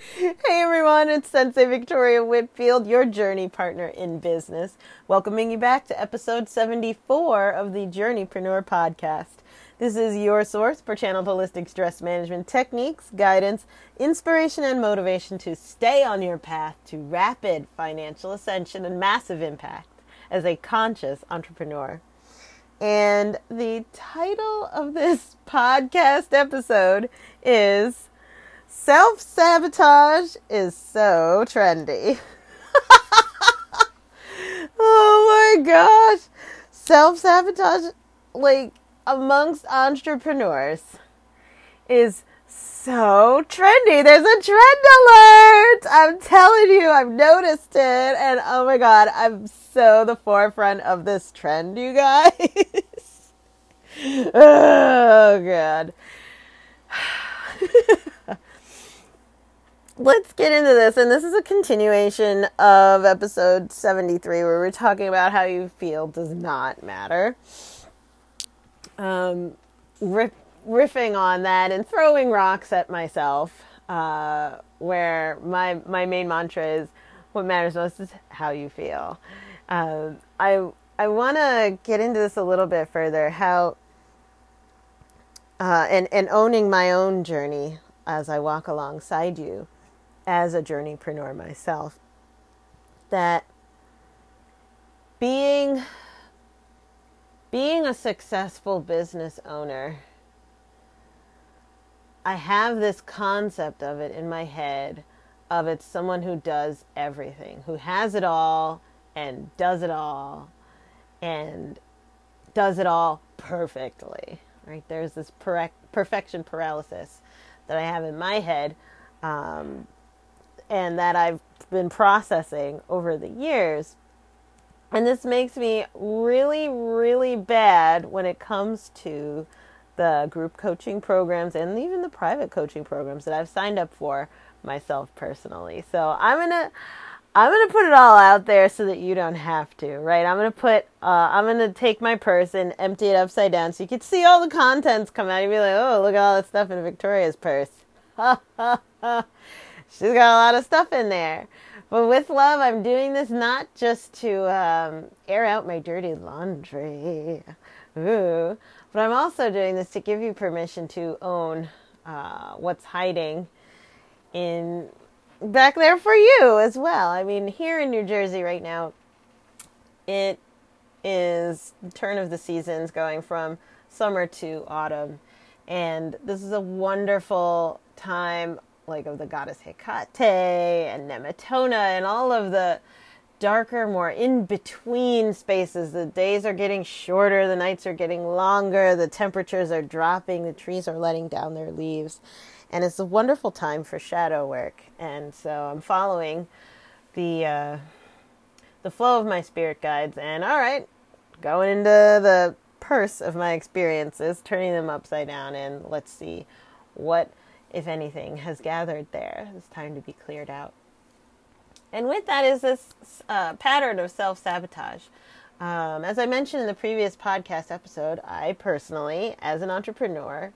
Hey everyone, it's Sensei Victoria Whitfield, your journey partner in business, welcoming you back to episode 74 of the Journeypreneur podcast. This is your source for channeled holistic stress management techniques, guidance, inspiration, and motivation to stay on your path to rapid financial ascension and massive impact as a conscious entrepreneur. And the title of this podcast episode is Self sabotage is so trendy. oh my gosh. Self sabotage, like amongst entrepreneurs, is so trendy. There's a trend alert. I'm telling you, I've noticed it. And oh my God, I'm so the forefront of this trend, you guys. oh God let's get into this. And this is a continuation of episode 73, where we're talking about how you feel does not matter. Um, riffing on that and throwing rocks at myself, uh, where my, my main mantra is what matters most is how you feel. Um, I, I want to get into this a little bit further, how, uh, and, and owning my own journey as I walk alongside you as a journeypreneur myself that being being a successful business owner I have this concept of it in my head of it's someone who does everything, who has it all and does it all and does it all perfectly. Right? There's this per- perfection paralysis that I have in my head um, and that I've been processing over the years. And this makes me really, really bad when it comes to the group coaching programs and even the private coaching programs that I've signed up for myself personally. So I'm gonna I'm gonna put it all out there so that you don't have to, right? I'm gonna put uh, I'm gonna take my purse and empty it upside down so you can see all the contents come out. You'd be like, oh, look at all the stuff in Victoria's purse. She's got a lot of stuff in there. But with love, I'm doing this not just to um, air out my dirty laundry, ooh, but I'm also doing this to give you permission to own uh, what's hiding in back there for you as well. I mean, here in New Jersey right now, it is turn of the seasons going from summer to autumn. And this is a wonderful time like of the goddess Hecate and Nemetona and all of the darker, more in between spaces. The days are getting shorter, the nights are getting longer, the temperatures are dropping, the trees are letting down their leaves. And it's a wonderful time for shadow work. And so I'm following the uh, the flow of my spirit guides and all right, going into the purse of my experiences, turning them upside down and let's see what if anything, has gathered there. It's time to be cleared out. And with that is this uh, pattern of self sabotage. Um, as I mentioned in the previous podcast episode, I personally, as an entrepreneur,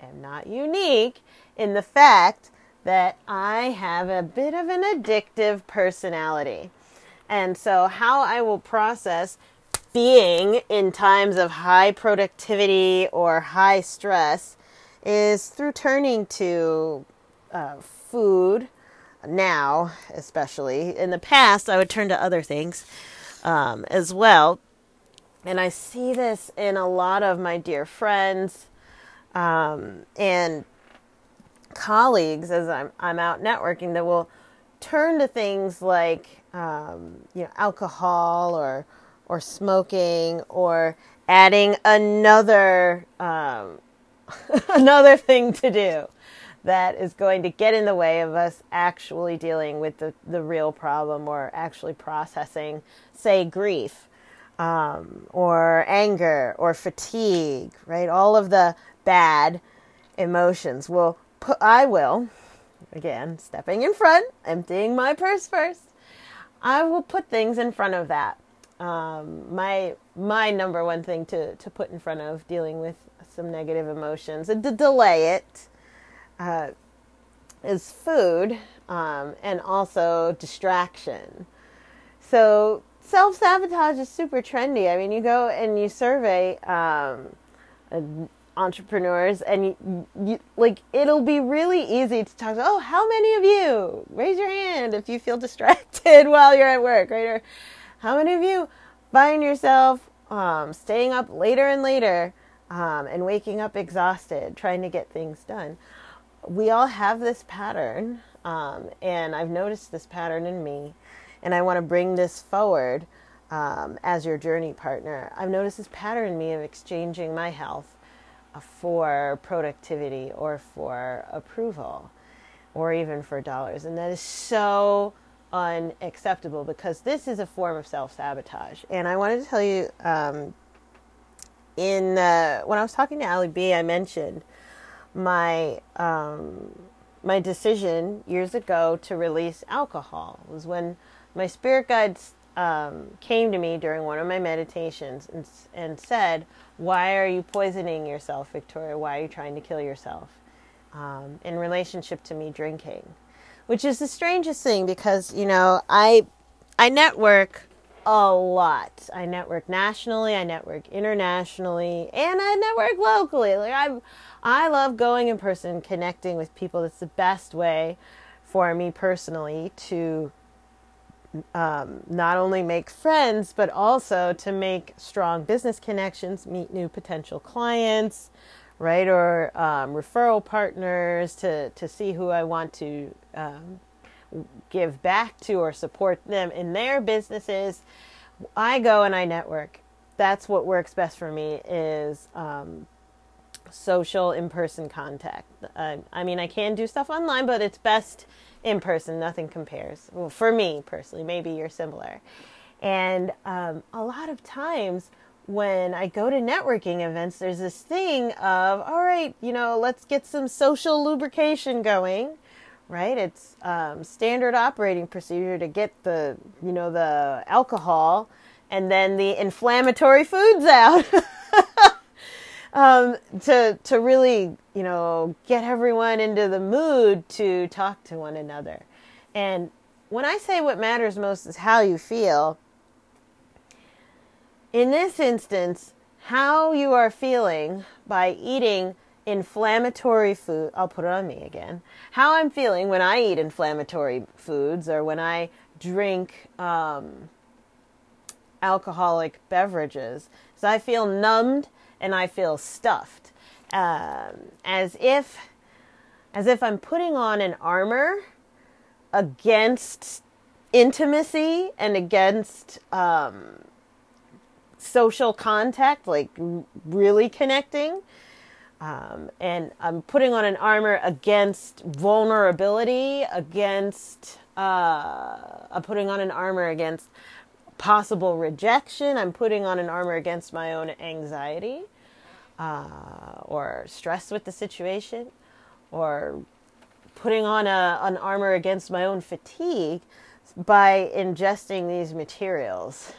am not unique in the fact that I have a bit of an addictive personality. And so, how I will process being in times of high productivity or high stress is through turning to uh, food now, especially. In the past, I would turn to other things um, as well. And I see this in a lot of my dear friends um, and colleagues as I'm, I'm out networking that will turn to things like um, you know alcohol or or smoking or adding another um, another thing to do that is going to get in the way of us actually dealing with the, the real problem or actually processing, say, grief um, or anger or fatigue, right? All of the bad emotions will I will, again, stepping in front, emptying my purse first, I will put things in front of that. Um, my my number one thing to, to put in front of dealing with some negative emotions and to delay it uh, is food um, and also distraction. So self sabotage is super trendy. I mean, you go and you survey um, entrepreneurs, and you, you, like it'll be really easy to talk. Oh, how many of you raise your hand if you feel distracted while you're at work, right? Or how many of you find yourself um, staying up later and later um, and waking up exhausted trying to get things done? We all have this pattern, um, and I've noticed this pattern in me and I want to bring this forward um, as your journey partner. I've noticed this pattern in me of exchanging my health uh, for productivity or for approval or even for dollars. And that is so unacceptable because this is a form of self sabotage. And I wanted to tell you um, in uh, when I was talking to Ali B, I mentioned my um, my decision years ago to release alcohol it was when my spirit guides um, came to me during one of my meditations and, and said, Why are you poisoning yourself, Victoria? Why are you trying to kill yourself? Um, in relationship to me drinking, which is the strangest thing because, you know, I, I network a lot. I network nationally, I network internationally, and I network locally. Like I I love going in person, connecting with people. It's the best way for me personally to um, not only make friends, but also to make strong business connections, meet new potential clients, right? Or um, referral partners to, to see who I want to um, give back to or support them in their businesses. I go and I network. That's what works best for me is um, social in-person contact. Uh, I mean, I can do stuff online, but it's best in person. Nothing compares. Well, for me personally, maybe you're similar. And um, a lot of times when I go to networking events, there's this thing of, all right, you know, let's get some social lubrication going, right? It's um, standard operating procedure to get the, you know, the alcohol and then the inflammatory foods out. um, to to really you know get everyone into the mood to talk to one another. And when I say what matters most is how you feel, in this instance, how you are feeling by eating inflammatory food. I'll put it on me again. How I'm feeling when I eat inflammatory foods or when I drink um, alcoholic beverages. So I feel numbed and I feel stuffed, um, as if as if I'm putting on an armor against intimacy and against um, social contact, like really connecting. Um, and I'm putting on an armor against vulnerability, against, uh, I'm putting on an armor against possible rejection. I'm putting on an armor against my own anxiety uh, or stress with the situation or putting on a, an armor against my own fatigue by ingesting these materials.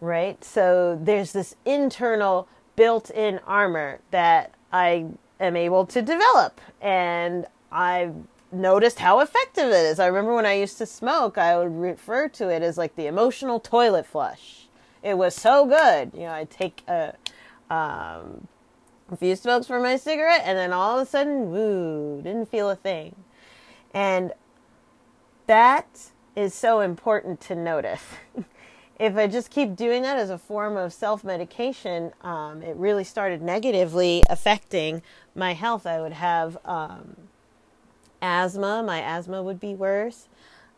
Right? So there's this internal built in armor that I am able to develop. And I've noticed how effective it is. I remember when I used to smoke, I would refer to it as like the emotional toilet flush. It was so good. You know, I'd take a, um, a few smokes for my cigarette, and then all of a sudden, woo, didn't feel a thing. And that is so important to notice. if I just keep doing that as a form of self medication, um, it really started negatively affecting my health. I would have um, asthma. My asthma would be worse.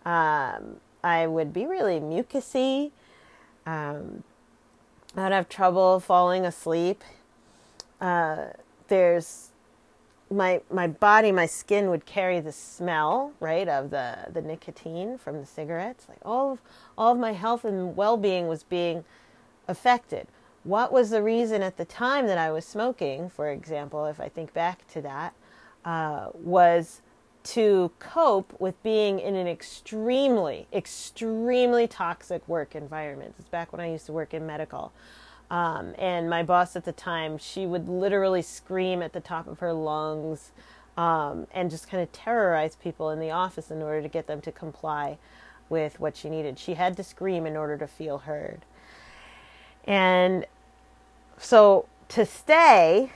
Um, I would be really mucusy. Um, I'd have trouble falling asleep. Uh, there's my my body, my skin would carry the smell, right, of the the nicotine from the cigarettes. Like all of all of my health and well being was being affected. What was the reason at the time that I was smoking, for example, if I think back to that, uh, was to cope with being in an extremely, extremely toxic work environment. It's back when I used to work in medical. Um, and my boss at the time, she would literally scream at the top of her lungs um, and just kind of terrorize people in the office in order to get them to comply with what she needed. She had to scream in order to feel heard. And so to stay,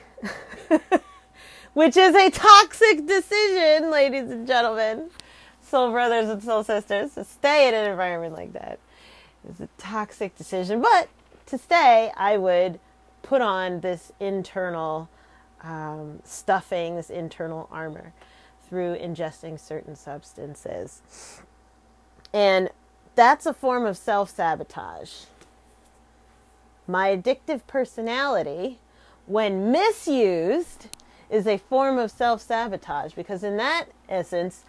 which is a toxic decision, ladies and gentlemen, soul brothers and soul sisters, to stay in an environment like that is a toxic decision. But to stay, I would put on this internal um, stuffing, this internal armor through ingesting certain substances. And that's a form of self sabotage. My addictive personality, when misused, is a form of self sabotage because, in that essence,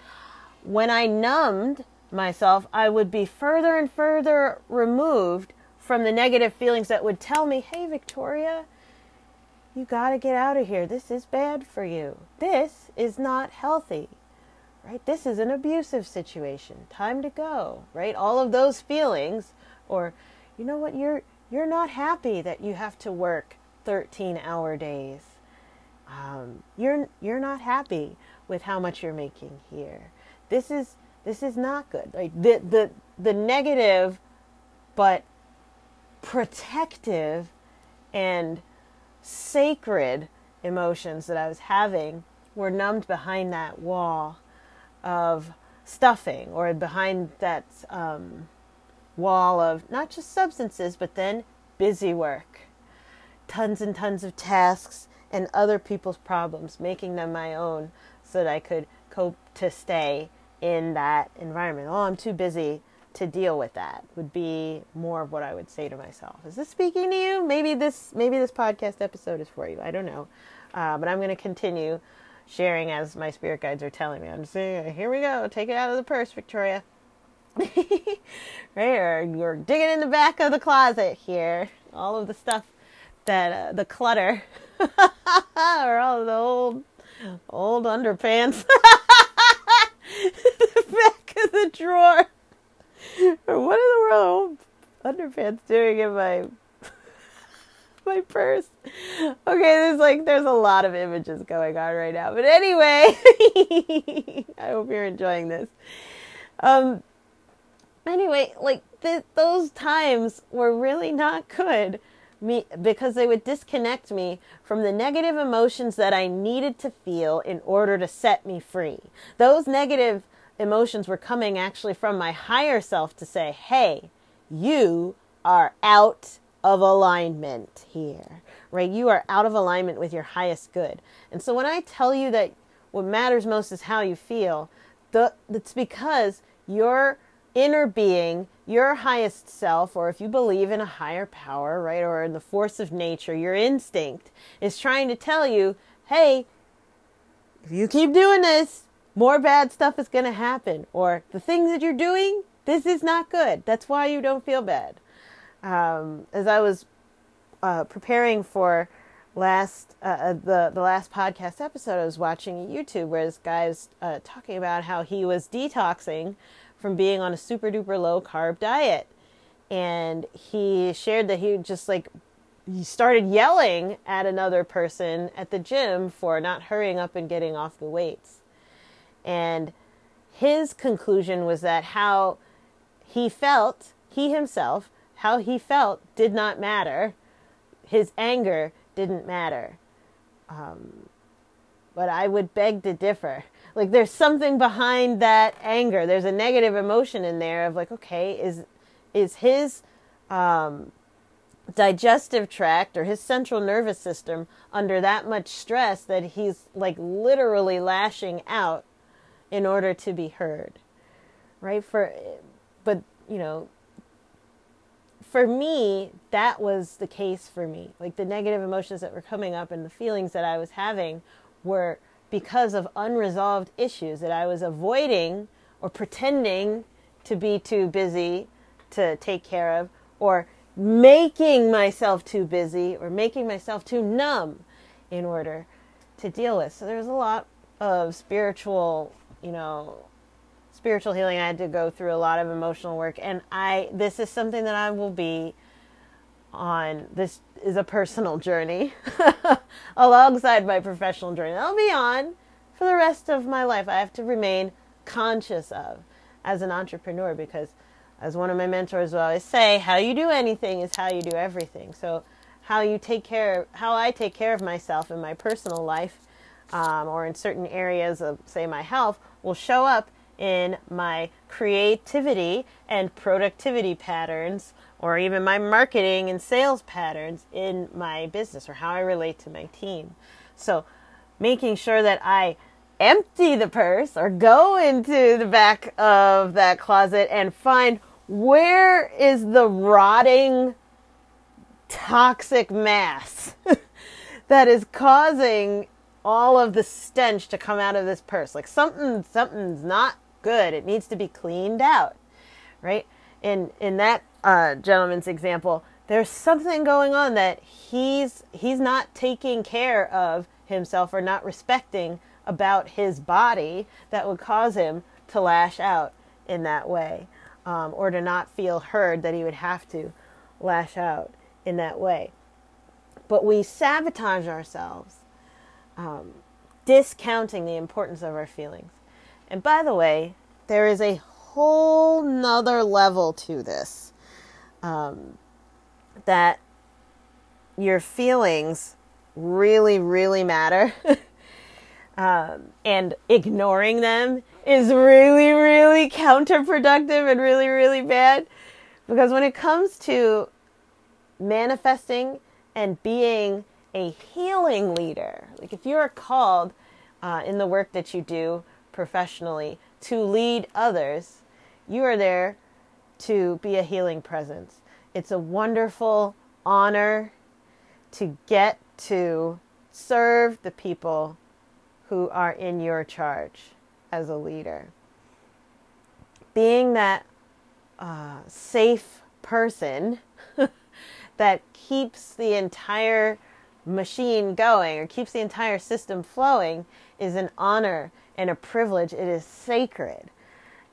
when I numbed myself, I would be further and further removed from the negative feelings that would tell me, hey, Victoria, you got to get out of here. This is bad for you. This is not healthy. Right? This is an abusive situation. Time to go. Right? All of those feelings or you know what you're you're not happy that you have to work 13 hour days. Um, you're you're not happy with how much you're making here. This is this is not good. Like the the the negative but protective and sacred emotions that I was having were numbed behind that wall of stuffing or behind that um, wall of not just substances, but then busy work, tons and tons of tasks and other people's problems, making them my own so that I could cope to stay in that environment. Oh, I'm too busy to deal with that would be more of what I would say to myself. Is this speaking to you? Maybe this maybe this podcast episode is for you. I don't know, uh, but I'm going to continue sharing as my spirit guides are telling me. I'm saying, here we go, take it out of the purse, Victoria. right, or you're digging in the back of the closet here. All of the stuff that uh, the clutter, or all of the old old underpants. the back of the drawer what in the world underpants doing in my my purse? Okay, there's like there's a lot of images going on right now. But anyway, I hope you're enjoying this. Um anyway, like th- those times were really not good me because they would disconnect me from the negative emotions that I needed to feel in order to set me free. Those negative emotions were coming actually from my higher self to say, hey, you are out of alignment here, right? You are out of alignment with your highest good. And so when I tell you that what matters most is how you feel, the, it's because your inner being, your highest self, or if you believe in a higher power, right, or in the force of nature, your instinct is trying to tell you, hey, if you keep doing this, more bad stuff is going to happen. Or the things that you're doing, this is not good. That's why you don't feel bad. Um, as I was uh, preparing for last uh, uh, the the last podcast episode, I was watching YouTube where this guy was uh, talking about how he was detoxing from being on a super duper low carb diet, and he shared that he just like he started yelling at another person at the gym for not hurrying up and getting off the weights. And his conclusion was that how he felt, he himself, how he felt did not matter. His anger didn't matter. Um, but I would beg to differ. Like there's something behind that anger. There's a negative emotion in there of like, okay, is is his um, digestive tract or his central nervous system under that much stress that he's like literally lashing out in order to be heard right? For but you know for me that was the case for me. Like the negative emotions that were coming up and the feelings that i was having were because of unresolved issues that i was avoiding or pretending to be too busy to take care of or making myself too busy or making myself too numb in order to deal with. So there was a lot of spiritual you know, spiritual healing, I had to go through a lot of emotional work. And I, this is something that I will be on. This is a personal journey alongside my professional journey. I'll be on for the rest of my life. I have to remain conscious of as an entrepreneur because as one of my mentors will always say, how you do anything is how you do everything. So how you take care, how I take care of myself in my personal life, um, or in certain areas of, say, my health, will show up in my creativity and productivity patterns, or even my marketing and sales patterns in my business, or how I relate to my team. So, making sure that I empty the purse or go into the back of that closet and find where is the rotting toxic mass that is causing all of the stench to come out of this purse. Like something something's not good. It needs to be cleaned out. Right? In in that uh, gentleman's example, there's something going on that he's he's not taking care of himself or not respecting about his body that would cause him to lash out in that way um, or to not feel heard that he would have to lash out in that way. But we sabotage ourselves, um, discounting the importance of our feelings. And by the way, there is a whole nother level to this um, that your feelings really, really matter. um, and ignoring them is really, really counterproductive and really, really bad. Because when it comes to manifesting and being a healing leader. Like if you are called uh, in the work that you do professionally to lead others, you are there to be a healing presence. It's a wonderful honor to get to serve the people who are in your charge as a leader. Being that uh, safe person that keeps the entire machine going or keeps the entire system flowing is an honor and a privilege. It is sacred.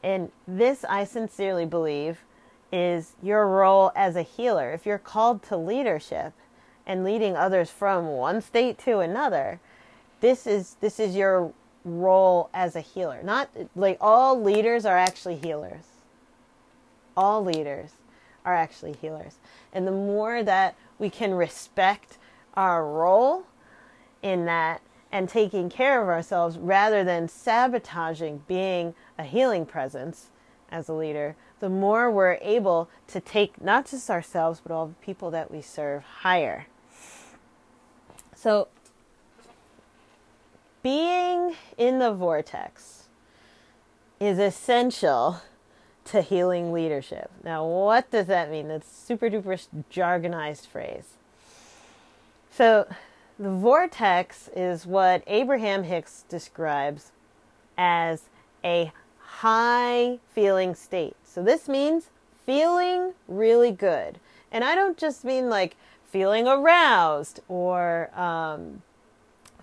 And this, I sincerely believe, is your role as a healer. If you're called to leadership and leading others from one state to another, this is this is your role as a healer. Not like all leaders are actually healers. All leaders are actually healers. And the more that we can respect our role in that and taking care of ourselves rather than sabotaging being a healing presence as a leader, the more we're able to take not just ourselves, but all the people that we serve higher. So, being in the vortex is essential to healing leadership. Now, what does that mean? That's super duper jargonized phrase. So, the vortex is what Abraham Hicks describes as a high feeling state. So, this means feeling really good. And I don't just mean like feeling aroused or um,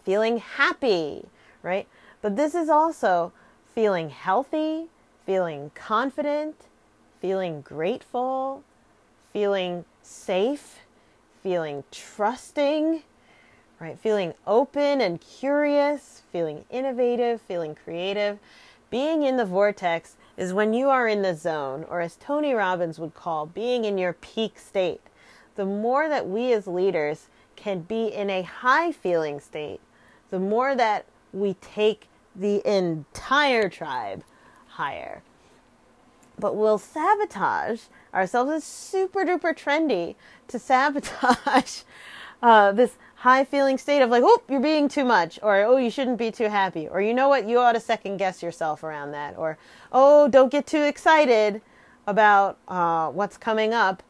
feeling happy, right? But this is also feeling healthy, feeling confident, feeling grateful, feeling safe, feeling trusting, right? Feeling open and curious, feeling innovative, feeling creative. Being in the vortex is when you are in the zone, or as Tony Robbins would call, being in your peak state. The more that we as leaders can be in a high feeling state, the more that we take the entire tribe higher. But we'll sabotage ourselves. It's super duper trendy to sabotage uh, this high feeling state of like, oh, you're being too much, or oh, you shouldn't be too happy, or you know what, you ought to second guess yourself around that, or oh, don't get too excited about uh, what's coming up,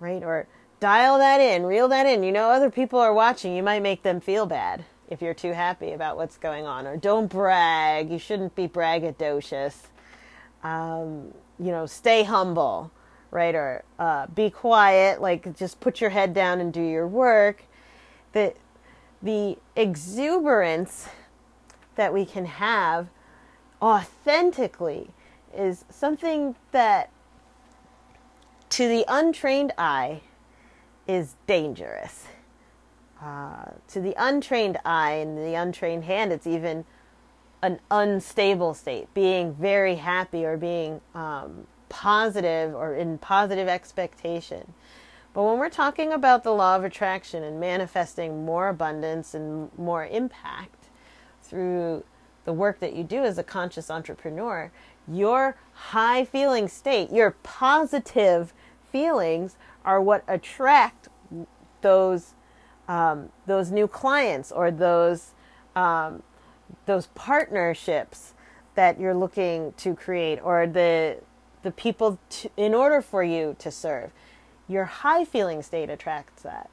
right? Or dial that in, reel that in. You know, other people are watching, you might make them feel bad if you're too happy about what's going on, or don't brag, you shouldn't be braggadocious. Um, you know, stay humble, right? Or uh, be quiet, like just put your head down and do your work. The, the exuberance that we can have authentically is something that to the untrained eye is dangerous. Uh, to the untrained eye and the untrained hand, it's even an unstable state, being very happy or being um, positive or in positive expectation. But when we're talking about the law of attraction and manifesting more abundance and more impact through the work that you do as a conscious entrepreneur, your high feeling state, your positive feelings are what attract those um, those new clients or those um, those partnerships that you're looking to create or the the people to, in order for you to serve. Your high feeling state attracts that.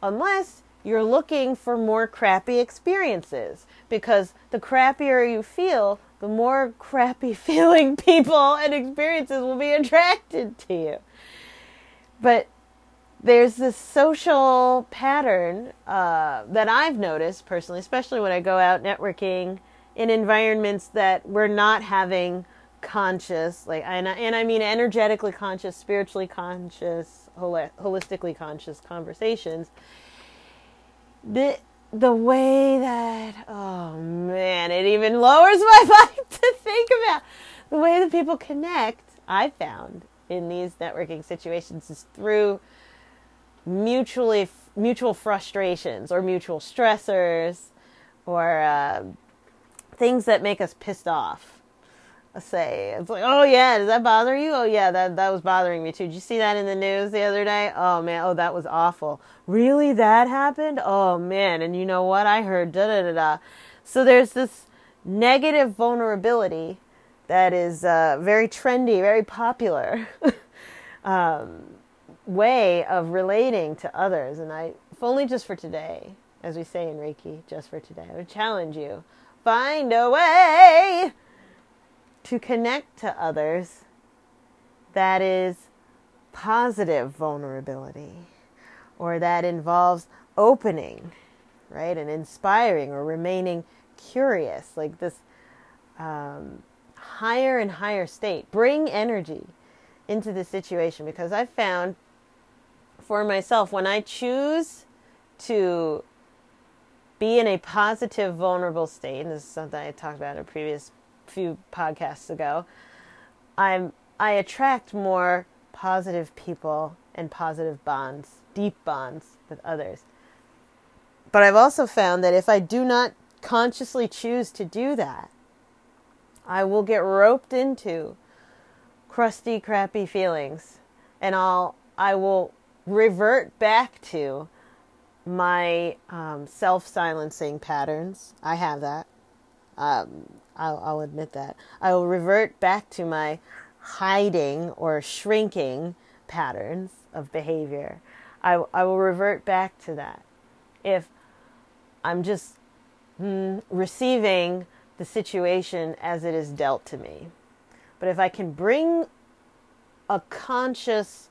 Unless you're looking for more crappy experiences because the crappier you feel the more crappy feeling people and experiences will be attracted to you. But there's this social pattern uh, that I've noticed personally, especially when I go out networking in environments that we're not having conscious, like, and, and I mean energetically conscious, spiritually conscious, holistically conscious conversations. The the way that oh man, it even lowers my vibe to think about the way that people connect. I found in these networking situations is through mutually mutual frustrations or mutual stressors or uh, things that make us pissed off. Say it's like, oh yeah, does that bother you? Oh yeah, that that was bothering me too. Did you see that in the news the other day? Oh man, oh that was awful. Really, that happened? Oh man, and you know what? I heard da da da da. So there's this negative vulnerability that is uh, very trendy, very popular. um, way of relating to others. And I, if only just for today, as we say in Reiki, just for today, I would challenge you find a way to connect to others that is positive vulnerability or that involves opening, right? And inspiring or remaining curious, like this um, higher and higher state. Bring energy into the situation because I've found for myself when I choose to be in a positive, vulnerable state, and this is something I talked about in a previous few podcasts ago, I'm I attract more positive people and positive bonds, deep bonds with others. But I've also found that if I do not consciously choose to do that, I will get roped into crusty, crappy feelings, and I'll I will revert back to my um, self silencing patterns. I have that. Um, I'll, I'll admit that. I will revert back to my hiding or shrinking patterns of behavior. I, I will revert back to that. If I'm just mm, receiving the situation as it is dealt to me. But if I can bring a conscious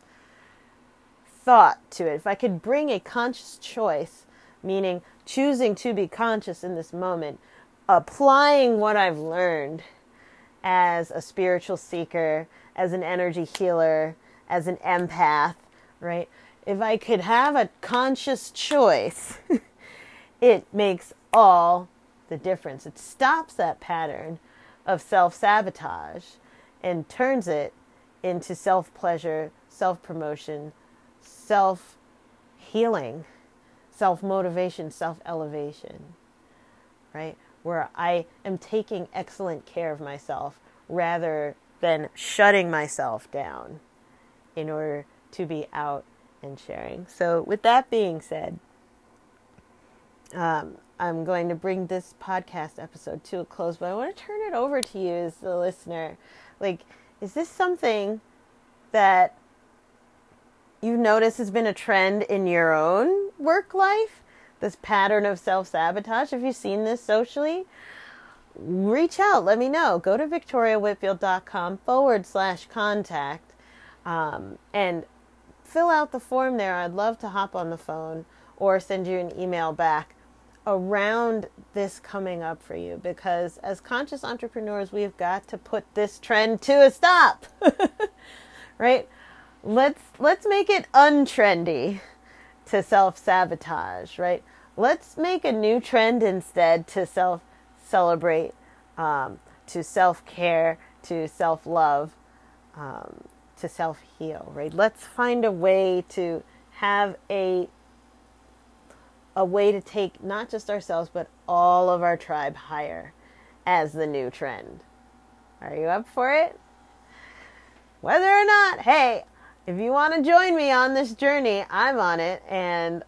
thought to it, if I could bring a conscious choice, meaning choosing to be conscious in this moment, applying what I've learned as a spiritual seeker, as an energy healer, as an empath, right? If I could have a conscious choice, it makes all the difference. It stops that pattern of self sabotage and turns it into self pleasure, self promotion, self healing, self motivation, self elevation, right? Where I am taking excellent care of myself rather than shutting myself down in order to be out and sharing. So, with that being said, um, I'm going to bring this podcast episode to a close, but I want to turn it over to you as the listener. Like, is this something that you notice has been a trend in your own work life? This pattern of self sabotage? Have you seen this socially? Reach out, let me know. Go to victoriawhitfield.com forward slash contact um, and fill out the form there. I'd love to hop on the phone or send you an email back around this coming up for you because as conscious entrepreneurs, we've got to put this trend to a stop. right? let's let's make it untrendy to self-sabotage, right? Let's make a new trend instead to self celebrate um, to self care, to self love, um, to self heal, right? Let's find a way to have a a way to take not just ourselves but all of our tribe higher as the new trend. Are you up for it? Whether or not, hey, if you want to join me on this journey, I'm on it and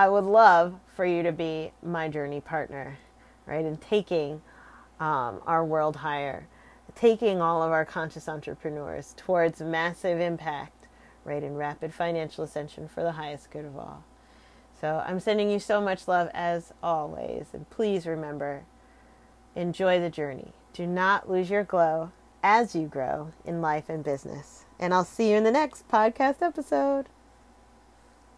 I would love for you to be my journey partner, right? In taking um, our world higher, taking all of our conscious entrepreneurs towards massive impact, right? In rapid financial ascension for the highest good of all. So I'm sending you so much love as always. And please remember enjoy the journey. Do not lose your glow as you grow in life and business. And I'll see you in the next podcast episode.